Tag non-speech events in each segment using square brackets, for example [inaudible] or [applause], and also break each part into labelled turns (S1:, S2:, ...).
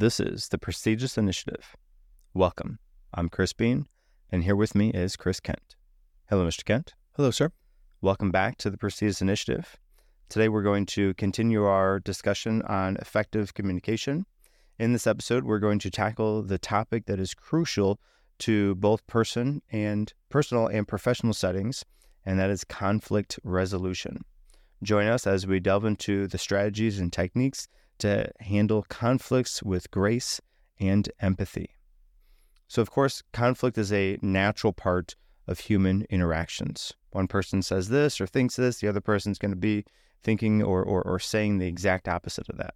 S1: This is the Prestigious Initiative. Welcome. I'm Chris Beane, and here with me is Chris Kent. Hello, Mr. Kent.
S2: Hello, sir.
S1: Welcome back to the Prestigious Initiative. Today, we're going to continue our discussion on effective communication. In this episode, we're going to tackle the topic that is crucial to both person and personal and professional settings, and that is conflict resolution. Join us as we delve into the strategies and techniques to handle conflicts with grace and empathy. So, of course, conflict is a natural part of human interactions. One person says this or thinks this, the other person's going to be thinking or, or, or saying the exact opposite of that.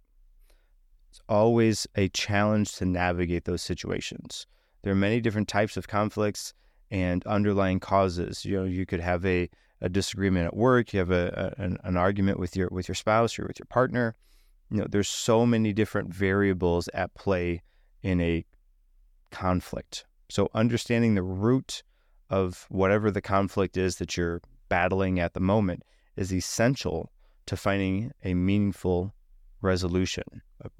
S1: It's always a challenge to navigate those situations. There are many different types of conflicts and underlying causes. You know, you could have a, a disagreement at work, you have a, a an, an argument with your with your spouse or with your partner you know, there's so many different variables at play in a conflict. So understanding the root of whatever the conflict is that you're battling at the moment is essential to finding a meaningful resolution,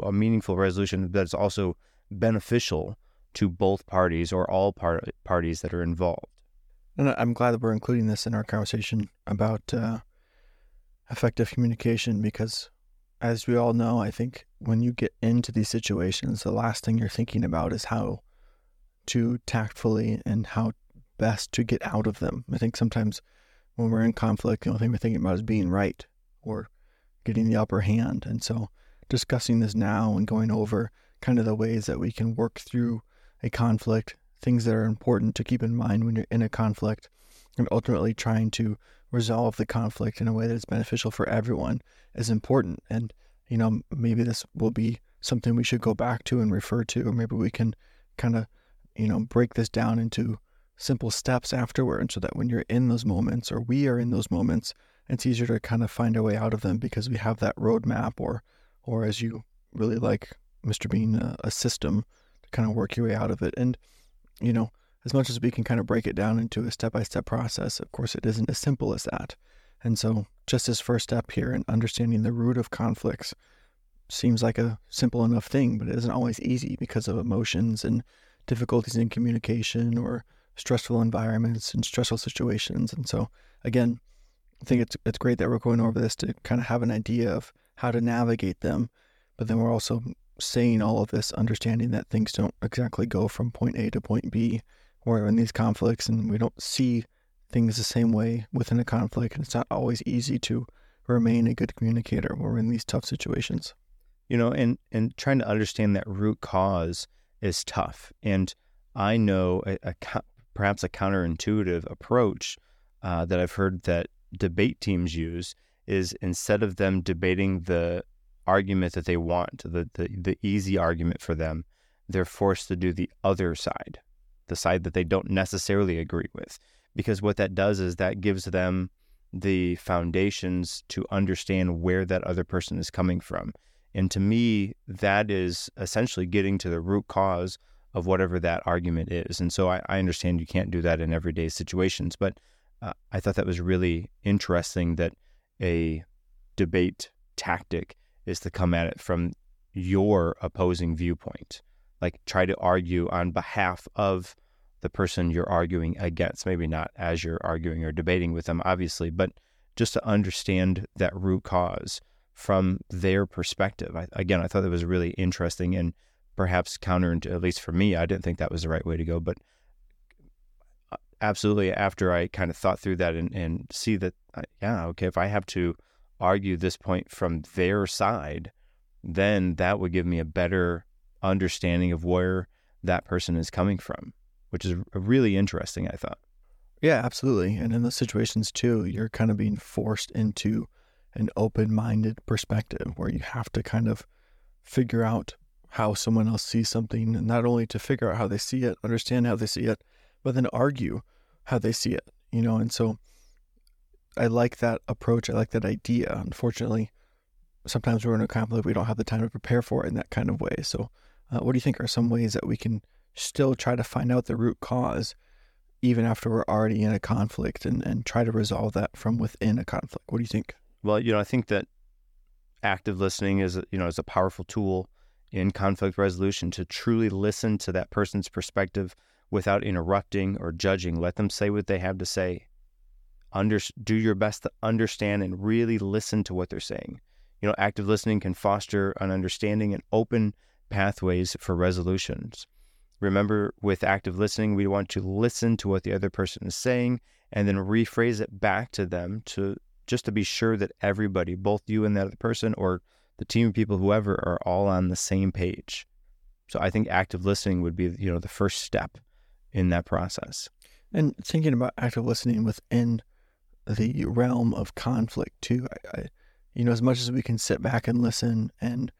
S1: a, meaningful resolution that's also beneficial to both parties or all par- parties that are involved.
S2: And I'm glad that we're including this in our conversation about uh, effective communication because as we all know, I think when you get into these situations, the last thing you're thinking about is how to tactfully and how best to get out of them. I think sometimes when we're in conflict, the only thing we're thinking about is being right or getting the upper hand. And so discussing this now and going over kind of the ways that we can work through a conflict, things that are important to keep in mind when you're in a conflict, and ultimately trying to resolve the conflict in a way that is beneficial for everyone is important. And, you know, maybe this will be something we should go back to and refer to, or maybe we can kind of, you know, break this down into simple steps afterward so that when you're in those moments or we are in those moments, it's easier to kind of find a way out of them because we have that roadmap or, or as you really like, Mr. Beane, a, a system to kind of work your way out of it. And, you know, as much as we can kind of break it down into a step by step process, of course, it isn't as simple as that. And so, just this first step here in understanding the root of conflicts seems like a simple enough thing, but it isn't always easy because of emotions and difficulties in communication or stressful environments and stressful situations. And so, again, I think it's it's great that we're going over this to kind of have an idea of how to navigate them, but then we're also saying all of this, understanding that things don't exactly go from point A to point B, we're in these conflicts and we don't see things the same way within a conflict. And it's not always easy to remain a good communicator when we're in these tough situations.
S1: You know, and, and trying to understand that root cause is tough. And I know a, a perhaps a counterintuitive approach uh, that I've heard that debate teams use is instead of them debating the argument that they want, the, the, the easy argument for them, they're forced to do the other side the side that they don't necessarily agree with. Because what that does is that gives them the foundations to understand where that other person is coming from. And to me, that is essentially getting to the root cause of whatever that argument is. And so I, I understand you can't do that in everyday situations, but uh, I thought that was really interesting that a debate tactic is to come at it from your opposing viewpoint like try to argue on behalf of the person you're arguing against. Maybe not as you're arguing or debating with them, obviously, but just to understand that root cause from their perspective. I, again, I thought that was really interesting and perhaps counter, at least for me, I didn't think that was the right way to go. But uh, absolutely, after I kind of thought through that and, and see that, uh, yeah, okay, if I have to argue this point from their side, then that would give me a better understanding of where that person is coming from, which is really interesting, I thought.
S2: Yeah, absolutely. And in those situations too, you're kind of being forced into an open minded perspective where you have to kind of figure out how someone else sees something, not only to figure out how they see it, understand how they see it, but then argue how they see it, you know? And so I like that approach. I like that idea. Unfortunately, sometimes we're in a conflict, we don't have the time to prepare for it in that kind of way. So uh, what do you think are some ways that we can still try to find out the root cause, even after we're already in a conflict, and, and try to resolve that from within a conflict? What do you think?
S1: Well, you know, I think that active listening is, you know, is a powerful tool in conflict resolution to truly listen to that person's perspective without interrupting or judging. Let them say what they have to say. Under, do your best to understand and really listen to what they're saying. You know, active listening can foster an understanding and open pathways for resolutions. Remember, with active listening, we want to listen to what the other person is saying and then rephrase it back to them to just to be sure that everybody, both you and that other person, or the team of people, whoever, are all on the same page. So I think active listening would be, you know, the first step in that process.
S2: And thinking about active listening within the realm of conflict too, I, I, you know, as much as we can sit back and listen and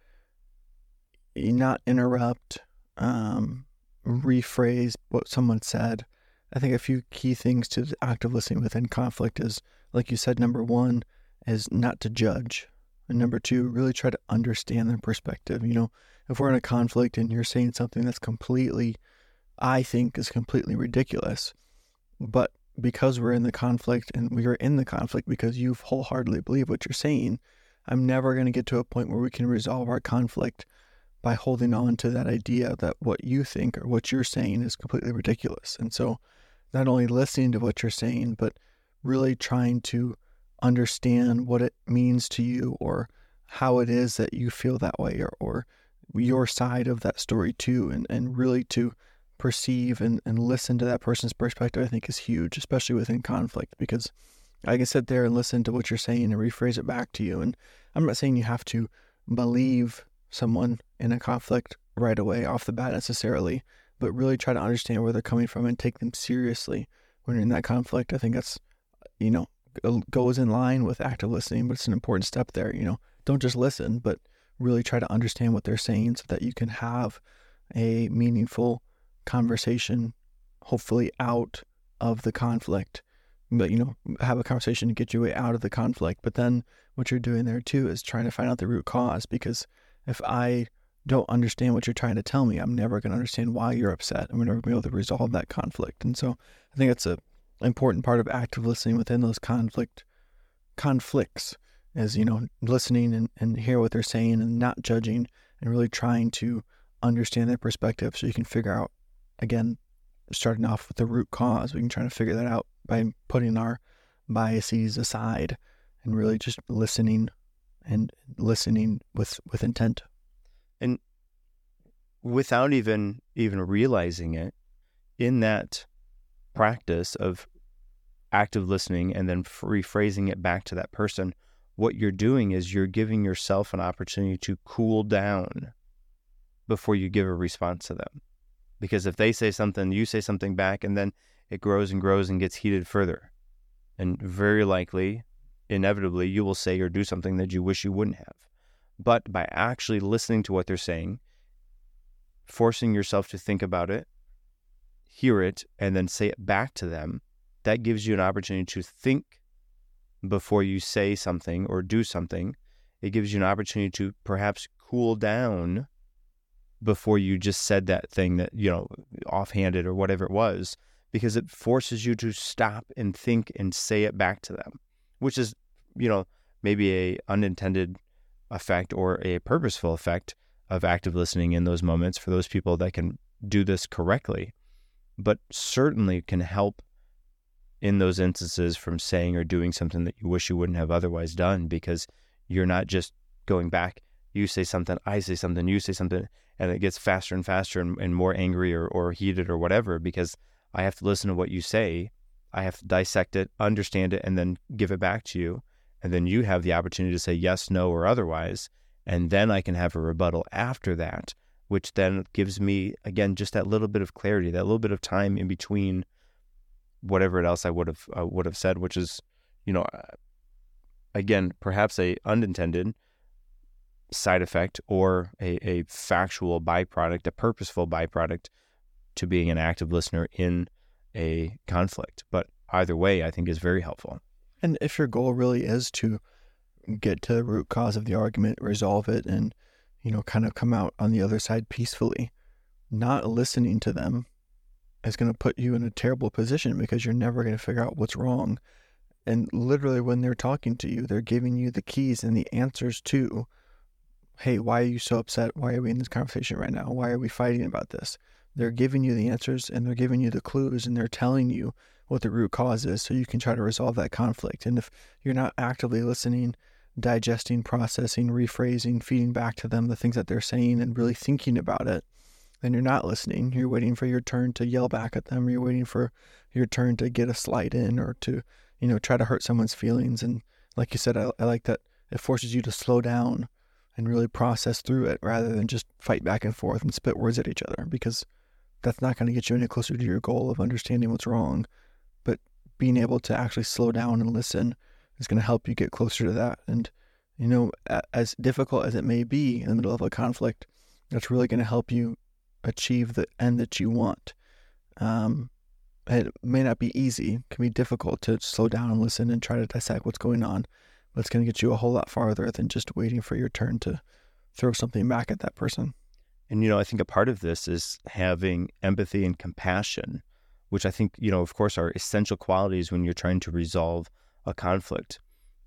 S2: not interrupt, um, rephrase what someone said. I think a few key things to the active listening within conflict is, like you said, number one is not to judge. And number two, really try to understand their perspective. You know, if we're in a conflict and you're saying something that's completely, I think, is completely ridiculous, but because we're in the conflict and we are in the conflict because you wholeheartedly believe what you're saying, I'm never going to get to a point where we can resolve our conflict by holding on to that idea that what you think or what you're saying is completely ridiculous. And so, not only listening to what you're saying, but really trying to understand what it means to you or how it is that you feel that way or, or your side of that story too. And, and really to perceive and, and listen to that person's perspective i think is huge especially within conflict. Because i can sit there and listen to what you're saying and rephrase it back to you. And i'm not saying you have to believe someone in a conflict right away off the bat necessarily but really try to understand where they're coming from and take them seriously when you're in that conflict i think that's you know uh, goes in line with active listening, but it's an important step there. You know, don't just listen, but really try to understand what they're saying so that you can have a meaningful conversation, hopefully out of the conflict. But, you know, have a conversation to get your way out of the conflict. But then what you're doing there too is trying to find out the root cause because if I don't understand what you're trying to tell me, I'm never going to understand why you're upset. I'm never going to be able to resolve that conflict. And so I think that's a important part of active listening within those conflict conflicts is you know listening and, and hear what they're saying and not judging and really trying to understand their perspective so you can figure out again starting off with the root cause we can try to figure that out by putting our biases aside and really just listening and listening with with intent
S1: and without even even realizing it in that practice of active listening and then rephrasing it back to that person, what you're doing is you're giving yourself an opportunity to cool down before you give a response to them. Because if they say something, you say something back, and then it grows and grows and gets heated further. And very likely, inevitably, you will say or do something that you wish you wouldn't have. But by actually listening to what they're saying, forcing yourself to think about it, hear it, and then say it back to them, that gives you an opportunity to think before you say something or do something. It gives you an opportunity to perhaps cool down before you just said that thing that, you know, offhanded or whatever it was, because it forces you to stop and think and say it back to them, which is, you know, maybe a unintended effect or a purposeful effect of active listening in those moments for those people that can do this correctly but certainly can help in those instances from saying or doing something that you wish you wouldn't have otherwise done because you're not just going back. You say something, I say something, you say something, and it gets faster and faster and, and more angry or, or heated or whatever because I have to listen to what you say. I have to dissect it, understand it, and then give it back to you. And then you have the opportunity to say yes, no, or otherwise. And then I can have a rebuttal after that which then gives me again just that little bit of clarity, that little bit of time in between whatever else I would have uh, would have said, which is, you know, uh, again perhaps a unintended side effect or a, a factual byproduct, a purposeful byproduct to being an active listener in a conflict. But either way, I think is very helpful.
S2: And if your goal really is to get to the root cause of the argument, resolve it, and you know, kind of come out on the other side peacefully. Not listening to them is going to put you in a terrible position because you're never going to figure out what's wrong. And literally, when they're talking to you, they're giving you the keys and the answers to hey, why are you so upset? Why are we in this conversation right now? Why are we fighting about this? They're giving you the answers and they're giving you the clues and they're telling you what the root cause is so you can try to resolve that conflict. And if you're not actively listening, digesting, processing, rephrasing, feeding back to them the things that they're saying and really thinking about it, then you're not listening. You're waiting for your turn to yell back at them. You're waiting for your turn to get a slight in or to, you know, try to hurt someone's feelings. And like you said, I, I like that it forces you to slow down and really process through it rather than just fight back and forth and spit words at each other because that's not going to get you any closer to your goal of understanding what's wrong. But being able to actually slow down and listen is going to help you get closer to that. And, you know, as difficult as it may be in the middle of a conflict, that's really going to help you achieve the end that you want. Um, it may not be easy, it can be difficult to slow down and listen and try to dissect what's going on, but it's going to get you a whole lot farther than just waiting for your turn to throw something back at that person.
S1: And, you know, I think a part of this is having empathy and compassion, which I think, you know, of course, are essential qualities when you're trying to resolve a conflict.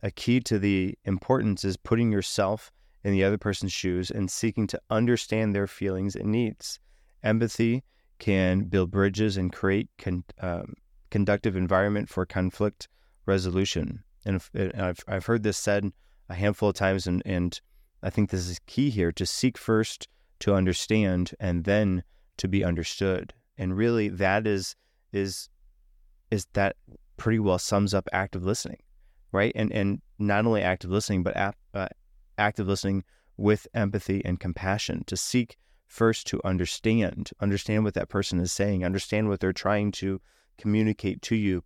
S1: A key to the importance is putting yourself in the other person's shoes and seeking to understand their feelings and needs. Empathy can build bridges and create con, um, conductive environment for conflict resolution. And, if, and, I've, I've heard this said a handful of times, and, and I think this is key here to seek first to understand and then to be understood. And really, that is is is that pretty well sums up active listening, right? And and not only active listening, but ap, uh, active listening with empathy and compassion to seek first to understand, understand what that person is saying, understand what they're trying to communicate to you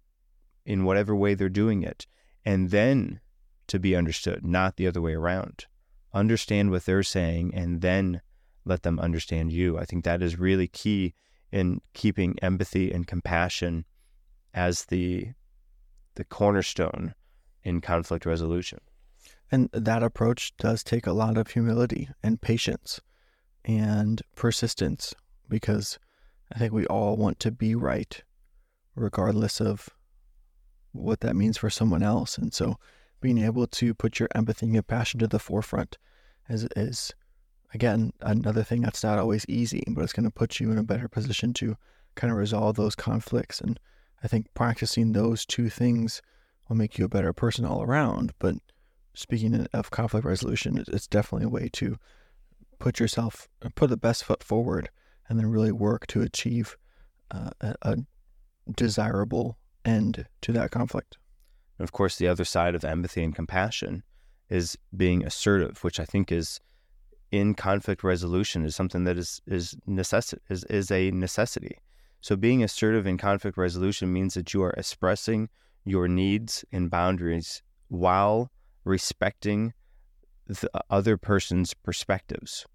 S1: in whatever way they're doing it, and then to be understood, not the other way around. Understand what they're saying and then let them understand you. I think that is really key in keeping empathy and compassion as the the cornerstone in conflict resolution.
S2: And that approach does take a lot of humility and patience and persistence because I think we all want to be right, regardless of what that means for someone else. And so being able to put your empathy and compassion to the forefront is, is again, another thing that's not always easy, but it's going to put you in a better position to kind of resolve those conflicts. And I think practicing those two things will make you a better person all around. But speaking of conflict resolution, it's definitely a way to put yourself, put the best foot forward, and then really work to achieve uh, a, a desirable end to that conflict.
S1: And of course, the other side of empathy and compassion is being assertive, which I think is in conflict resolution is something that is is necess- is, is a necessity. So being assertive in conflict resolution means that you are expressing your needs and boundaries while respecting the other person's perspectives.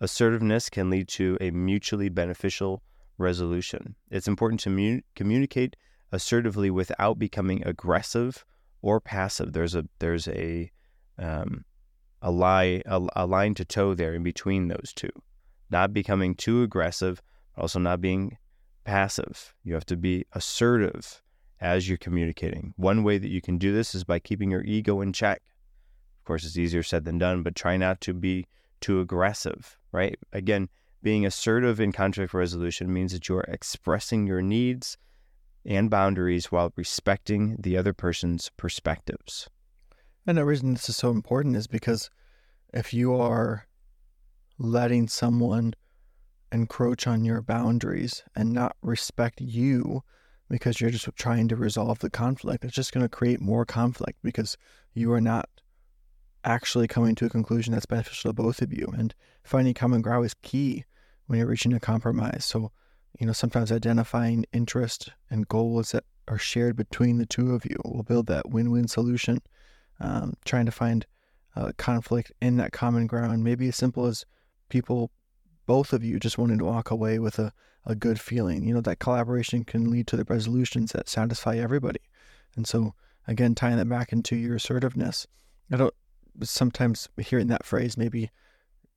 S1: Assertiveness can lead to a mutually beneficial resolution. It's important to mu- communicate assertively without becoming aggressive or passive. There's a there's a um, a lie a, a line to toe there in between those two. Not becoming too aggressive, but also not being passive. You have to be assertive as you're communicating. One way that you can do this is by keeping your ego in check. Of course, it's easier said than done, but try not to be too aggressive, right? Again, being assertive in conflict resolution means that you're expressing your needs and boundaries while respecting the other person's perspectives.
S2: And the reason this is so important is because if you are letting someone encroach on your boundaries and not respect you because you're just trying to resolve the conflict, it's just going to create more conflict because you are not actually coming to a conclusion that's beneficial to both of you. And finding common ground is key when you're reaching a compromise. So, you know, sometimes identifying interest and goals that are shared between the two of you will build that win win solution. Um, trying to find uh, conflict in that common ground, maybe as simple as people, both of you, just wanting to walk away with a, a good feeling. You know, that collaboration can lead to the resolutions that satisfy everybody. And so, again, tying that back into your assertiveness, I don't sometimes hearing that phrase, maybe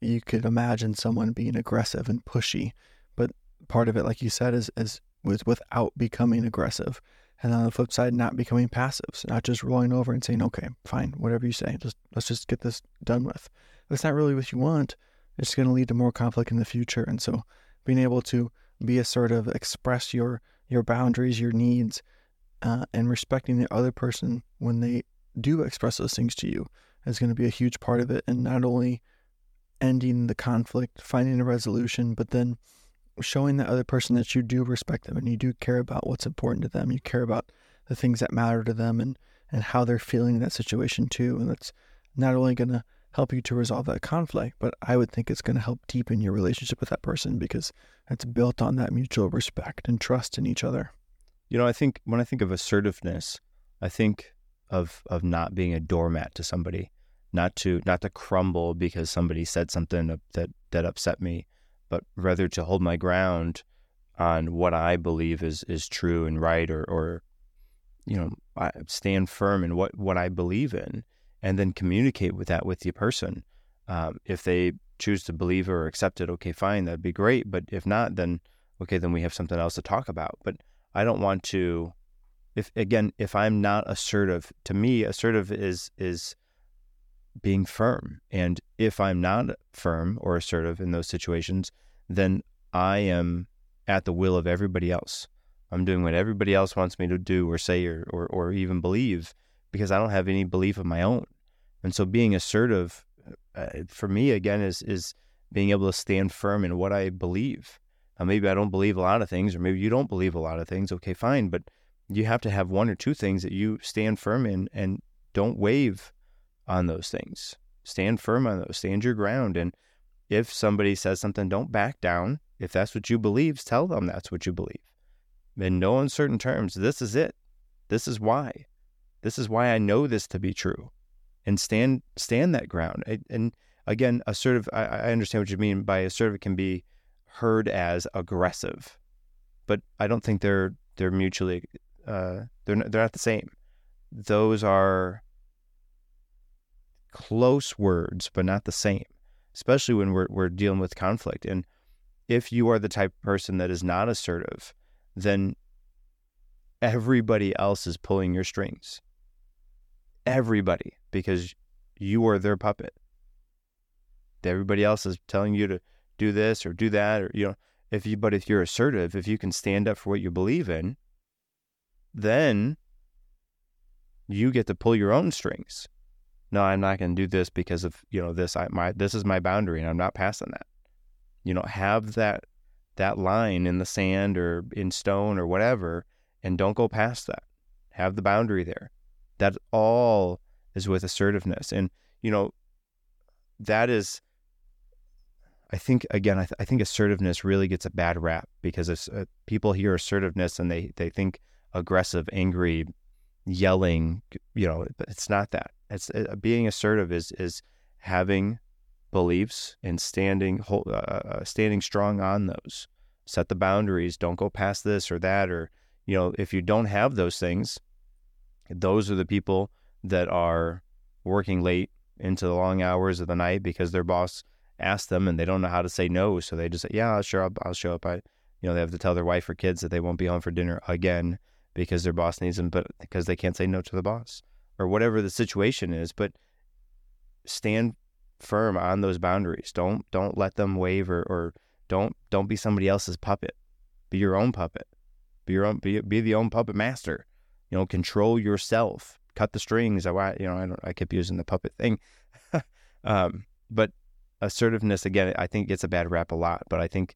S2: you could imagine someone being aggressive and pushy, but part of it, like you said, is is with without becoming aggressive. And on the flip side, not becoming passives, not just rolling over and saying, okay, fine, whatever you say, just let's just get this done with. That's not really what you want, it's going to lead to more conflict in the future. And so being able to be assertive, express your, your boundaries, your needs, uh, and respecting the other person when they do express those things to you is going to be a huge part of it. And not only ending the conflict, finding a resolution, but then showing the other person that you do respect them and you do care about what's important to them. You care about the things that matter to them and, and how they're feeling in that situation too. And that's not only going to help you to resolve that conflict, but I would think it's going to help deepen your relationship with that person because it's built on that mutual respect and trust in each other.
S1: You know, I think when I think of assertiveness, I think of of not being a doormat to somebody, not to not to crumble because somebody said something that that upset me, but rather to hold my ground on what I believe is is true and right, or or you know, I stand firm in what what I believe in, and then communicate with that with the person. Um, if they choose to believe or accept it, okay, fine, that'd be great. But if not, then okay, then we have something else to talk about. But I don't want to if again, if I'm not assertive, to me assertive is is being firm. And if I'm not firm or assertive in those situations, then I am at the will of everybody else. I'm doing what everybody else wants me to do or say or, or, or even believe because I don't have any belief of my own. And so being assertive uh, for me, again, is, is being able to stand firm in what I believe. Now, maybe I don't believe a lot of things, or maybe you don't believe a lot of things. Okay, fine. But you have to have one or two things that you stand firm in and don't wave on those things. Stand firm on those, stand your ground. And if somebody says something, don't back down. If that's what you believe, tell them that's what you believe. In no uncertain terms, this is it. This is why. This is why I know this to be true. And stand stand that ground. And again, assertive I, I understand what you mean by assertive can be heard as aggressive. But I don't think they're they're mutually uh, they're they're not the same. Those are close words, but not the same. Especially when we're we're dealing with conflict. And if you are the type of person that is not assertive, then everybody else is pulling your strings. Everybody, because you are their puppet. Everybody else is telling you to do this or do that, or you know, if you. But if you're assertive, if you can stand up for what you believe in, then you get to pull your own strings. No, I'm not going to do this because of you know this. I my this is my boundary, and I'm not passing that. You know, have that that line in the sand or in stone or whatever, and don't go past that. Have the boundary there. That all is with assertiveness, and you know that is. I think again, I, th- I think assertiveness really gets a bad rap because uh, people hear assertiveness and they they think aggressive, angry, yelling. You know, it's not that. It's uh, being assertive is is having beliefs and standing uh, uh, standing strong on those. Set the boundaries. Don't go past this or that. Or you know, if you don't have those things, those are the people that are working late into the long hours of the night because their boss asked them and they don't know how to say no. So they just say, "Yeah, sure, I'll, I'll show up." I, you know, they have to tell their wife or kids that they won't be home for dinner again because their boss needs them, but because they can't say no to the boss or whatever the situation is. But stand firm on those boundaries. Don't don't let them waver or don't don't be somebody else's puppet. Be your own puppet. Be your own be be the own puppet master. You know, control yourself. Cut the strings. I you know I don't I keep using the puppet thing, [laughs] um, but assertiveness again I think gets a bad rap a lot. But I think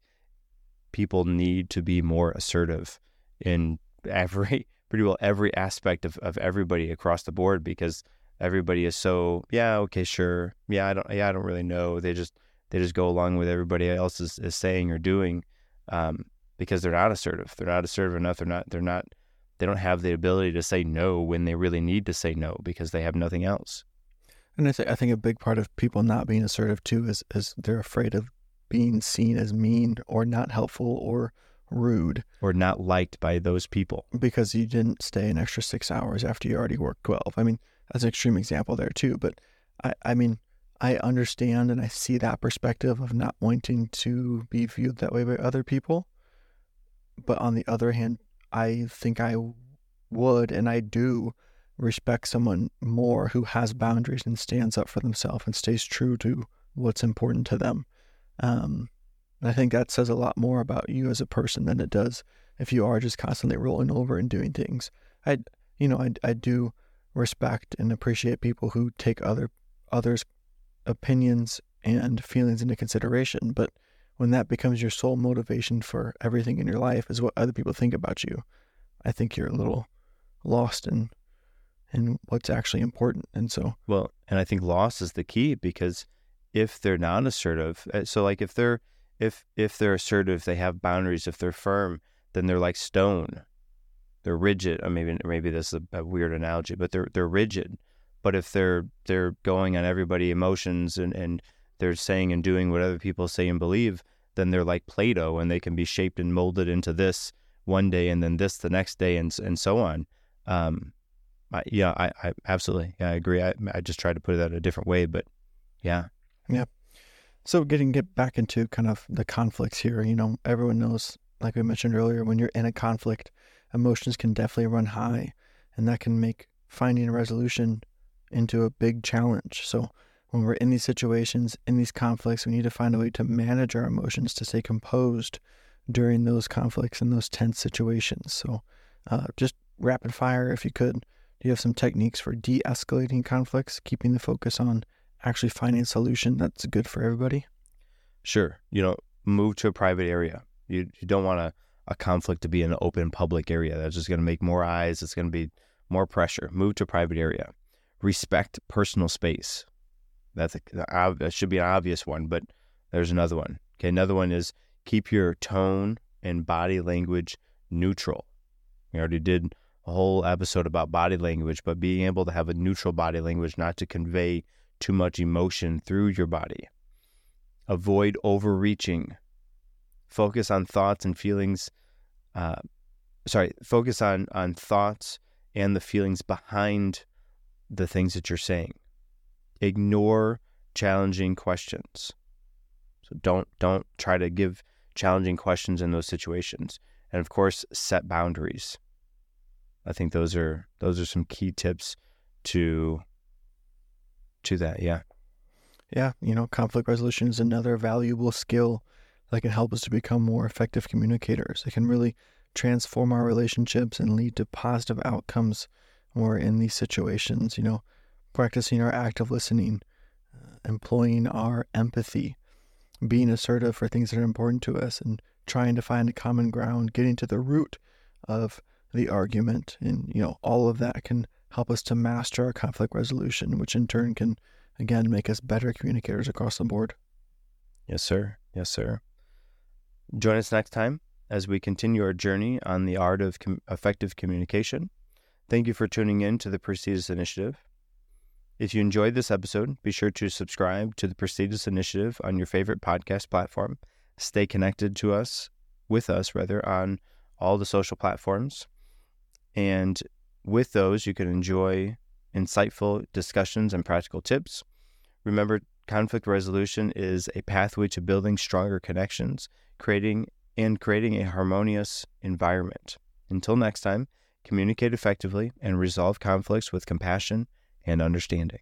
S1: people need to be more assertive in every pretty well every aspect of, of everybody across the board because everybody is so yeah okay sure. Yeah I don't yeah I don't really know. They just they just go along with everybody else is, is saying or doing um, because they're not assertive. They're not assertive enough. They're not they're not they don't have the ability to say no when they really need to say no because they have nothing else.
S2: And I, th- I think a big part of people not being assertive too is is they're afraid of being seen as mean or not helpful or rude
S1: or not liked by those people
S2: because you didn't stay an extra six hours after you already worked 12. I mean, that's an extreme example there too, but I, I mean, I understand and I see that perspective of not wanting to be viewed that way by other people. But on the other hand, I think I would and I do respect someone more who has boundaries and stands up for themselves and stays true to what's important to them. Um, I think that says a lot more about you as a person than it does if you are just constantly rolling over and doing things. I, you know, I, I do respect and appreciate people who take other others' opinions and feelings into consideration, but when that becomes your sole motivation for everything in your life is what other people think about you, I think you're a little lost in in what's actually important. And so,
S1: well, and I think loss is the key because if they're not assertive, uh, so like if they're if if they're assertive, they have boundaries. If they're firm, then they're like stone. They're rigid. Or maybe maybe this is a, a weird analogy, but they're they're rigid. But if they're they're going on everybody emotions and and they're saying and doing what other people say and believe, then they're like Play-Doh and they can be shaped and molded into this one day and then this the next day and and so on. Um, I, yeah, I, I absolutely, yeah, I agree. I, I just tried to put it out a different way, but yeah,
S2: yeah. So getting get back into kind of the conflicts here, you know, everyone knows, like we mentioned earlier, when you're in a conflict, emotions can definitely run high, and that can make finding a resolution into a big challenge. So when we're in these situations, in these conflicts, we need to find a way to manage our emotions to stay composed during those conflicts and those tense situations. So, uh, just rapid fire, if you could. Do you have some techniques for de escalating conflicts, keeping the focus on actually finding a solution that's good for everybody?
S1: Sure. You know, move to a private area. You, you don't want a, a conflict to be in an open public area. That's just going to make more eyes. It's going to be more pressure. Move to a private area. Respect personal space. That's a, that should be an obvious one, but there's another one. Okay, another one is keep your tone and body language neutral. We already did a whole episode about body language, but being able to have a neutral body language, not to convey too much emotion through your body. Avoid overreaching. Focus on thoughts and feelings. Uh, sorry, focus on on thoughts and the feelings behind the things that you're saying ignore challenging questions. So don't don't try to give challenging questions in those situations. And of course, set boundaries. I think those are those are some key tips to to that. Yeah.
S2: Yeah, you know, conflict resolution is another valuable skill that can help us to become more effective communicators. It can really transform our relationships and lead to positive outcomes when we're in these situations. You know, practicing our active listening, uh, employing our empathy, being assertive for things that are important to us, and trying to find a common ground, getting to the root of the argument. And, you know, all of that can help us to master our conflict resolution, which in turn can, again, make us better communicators across the board.
S1: Yes, sir. Yes, sir. Join us next time as we continue our journey on the art of com- effective communication. Thank you for tuning in to the Prestigious Initiative. If you enjoyed this episode, be sure to subscribe to the Prestigious Initiative on your favorite podcast platform. Stay connected to us, with us rather, on all the social platforms. And with those, you can enjoy insightful discussions and practical tips. Remember, conflict resolution is a pathway to building stronger connections, creating and creating a harmonious environment. Until next time, communicate effectively and resolve conflicts with compassion and understanding.